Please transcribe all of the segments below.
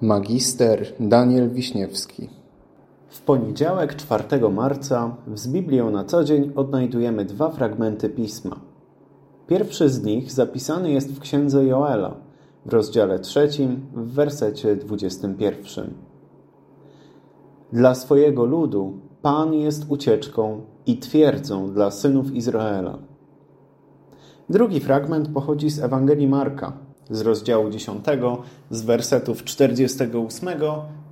Magister Daniel Wiśniewski W poniedziałek, 4 marca, z Biblią na co dzień odnajdujemy dwa fragmenty pisma. Pierwszy z nich zapisany jest w księdze Joela, w rozdziale trzecim, w wersecie 21. Dla swojego ludu Pan jest ucieczką i twierdzą dla synów Izraela. Drugi fragment pochodzi z Ewangelii Marka, z rozdziału 10, z wersetów 48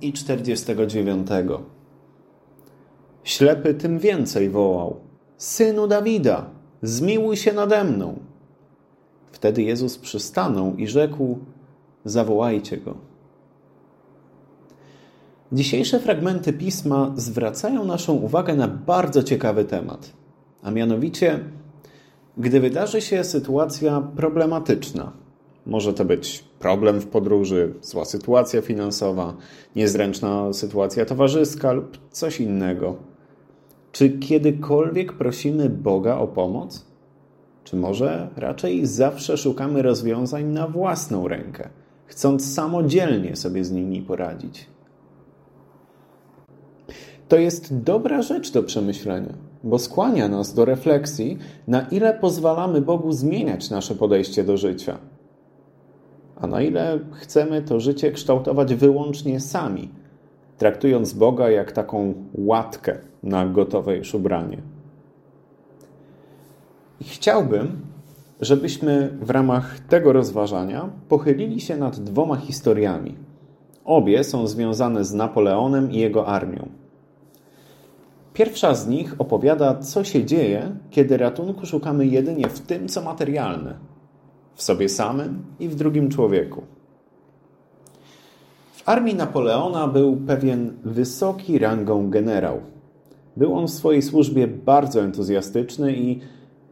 i 49. Ślepy tym więcej wołał: Synu Dawida, zmiłuj się nade mną. Wtedy Jezus przystanął i rzekł: Zawołajcie go. Dzisiejsze fragmenty pisma zwracają naszą uwagę na bardzo ciekawy temat, a mianowicie, gdy wydarzy się sytuacja problematyczna, może to być problem w podróży, zła sytuacja finansowa, niezręczna sytuacja towarzyska lub coś innego. Czy kiedykolwiek prosimy Boga o pomoc? Czy może raczej zawsze szukamy rozwiązań na własną rękę, chcąc samodzielnie sobie z nimi poradzić? To jest dobra rzecz do przemyślenia, bo skłania nas do refleksji, na ile pozwalamy Bogu zmieniać nasze podejście do życia – a na ile chcemy to życie kształtować wyłącznie sami, traktując Boga jak taką łatkę na gotowe już ubranie. I chciałbym, żebyśmy w ramach tego rozważania pochylili się nad dwoma historiami. Obie są związane z Napoleonem i jego armią. Pierwsza z nich opowiada, co się dzieje, kiedy ratunku szukamy jedynie w tym, co materialne w sobie samym i w drugim człowieku. W armii Napoleona był pewien wysoki rangą generał. Był on w swojej służbie bardzo entuzjastyczny i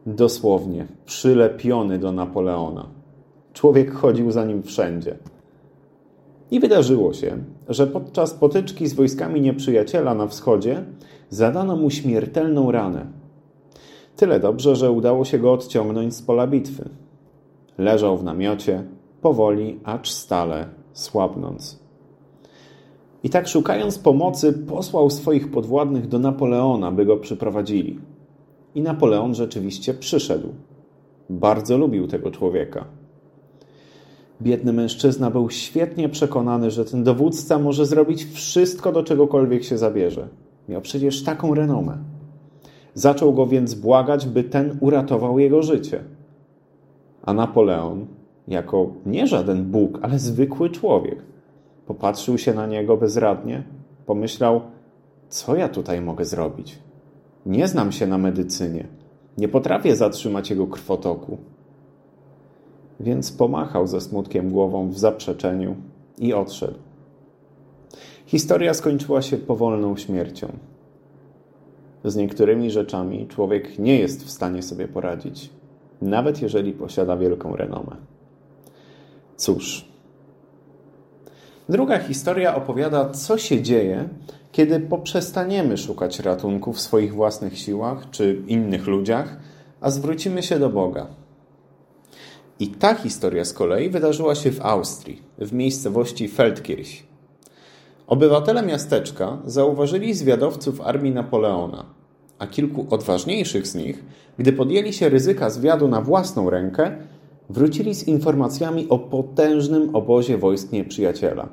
dosłownie przylepiony do Napoleona. Człowiek chodził za nim wszędzie. I wydarzyło się, że podczas potyczki z wojskami nieprzyjaciela na wschodzie zadano mu śmiertelną ranę. Tyle dobrze, że udało się go odciągnąć z pola bitwy. Leżał w namiocie, powoli, acz stale, słabnąc. I tak szukając pomocy, posłał swoich podwładnych do Napoleona, by go przyprowadzili. I Napoleon rzeczywiście przyszedł. Bardzo lubił tego człowieka. Biedny mężczyzna był świetnie przekonany, że ten dowódca może zrobić wszystko, do czegokolwiek się zabierze. Miał przecież taką renomę. Zaczął go więc błagać, by ten uratował jego życie. A Napoleon, jako nie żaden Bóg, ale zwykły człowiek, popatrzył się na niego bezradnie, pomyślał, co ja tutaj mogę zrobić? Nie znam się na medycynie, nie potrafię zatrzymać jego krwotoku. Więc pomachał ze smutkiem głową w zaprzeczeniu i odszedł. Historia skończyła się powolną śmiercią. Z niektórymi rzeczami człowiek nie jest w stanie sobie poradzić nawet jeżeli posiada wielką renomę. Cóż. Druga historia opowiada, co się dzieje, kiedy poprzestaniemy szukać ratunku w swoich własnych siłach czy innych ludziach, a zwrócimy się do Boga. I ta historia z kolei wydarzyła się w Austrii, w miejscowości Feldkirch. Obywatele miasteczka zauważyli zwiadowców armii Napoleona, a kilku odważniejszych z nich, gdy podjęli się ryzyka zwiadu na własną rękę, wrócili z informacjami o potężnym obozie wojsk nieprzyjaciela.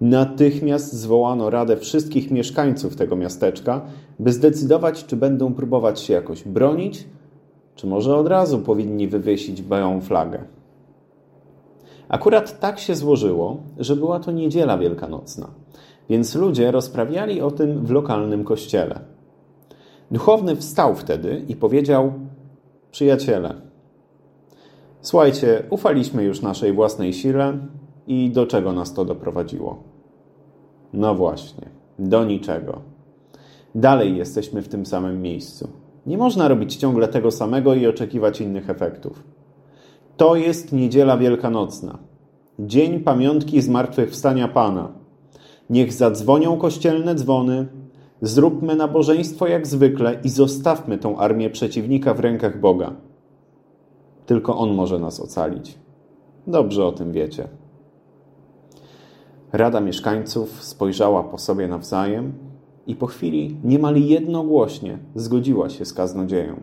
Natychmiast zwołano radę wszystkich mieszkańców tego miasteczka, by zdecydować, czy będą próbować się jakoś bronić, czy może od razu powinni wywiesić białą flagę. Akurat tak się złożyło, że była to niedziela wielkanocna, więc ludzie rozprawiali o tym w lokalnym kościele. Duchowny wstał wtedy i powiedział: Przyjaciele, słuchajcie, ufaliśmy już naszej własnej sile i do czego nas to doprowadziło? No właśnie, do niczego. Dalej jesteśmy w tym samym miejscu. Nie można robić ciągle tego samego i oczekiwać innych efektów. To jest niedziela wielkanocna, dzień pamiątki zmartwychwstania Pana. Niech zadzwonią kościelne dzwony, Zróbmy nabożeństwo jak zwykle i zostawmy tą armię przeciwnika w rękach Boga. Tylko On może nas ocalić. Dobrze o tym wiecie. Rada mieszkańców spojrzała po sobie nawzajem i po chwili niemal jednogłośnie zgodziła się z kaznodzieją.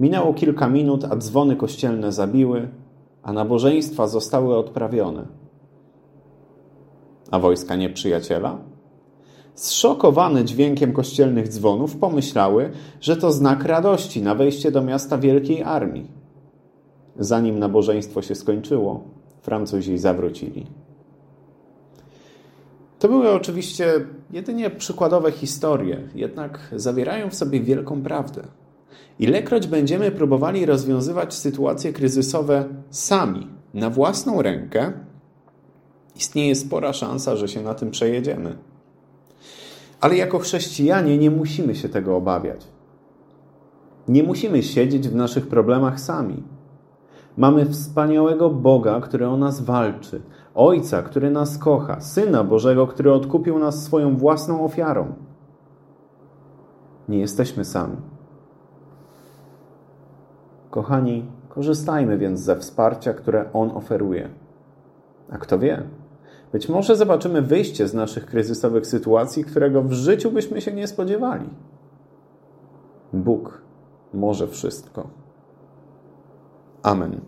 Minęło kilka minut, a dzwony kościelne zabiły, a nabożeństwa zostały odprawione. A wojska nieprzyjaciela? Zszokowane dźwiękiem kościelnych dzwonów pomyślały, że to znak radości na wejście do miasta wielkiej armii. Zanim nabożeństwo się skończyło, Francuzi zawrócili. To były oczywiście jedynie przykładowe historie, jednak zawierają w sobie wielką prawdę. Ilekroć będziemy próbowali rozwiązywać sytuacje kryzysowe sami, na własną rękę, istnieje spora szansa, że się na tym przejedziemy. Ale jako chrześcijanie nie musimy się tego obawiać. Nie musimy siedzieć w naszych problemach sami. Mamy wspaniałego Boga, który o nas walczy, Ojca, który nas kocha, Syna Bożego, który odkupił nas swoją własną ofiarą. Nie jesteśmy sami. Kochani, korzystajmy więc ze wsparcia, które On oferuje. A kto wie, być może zobaczymy wyjście z naszych kryzysowych sytuacji, którego w życiu byśmy się nie spodziewali. Bóg może wszystko. Amen.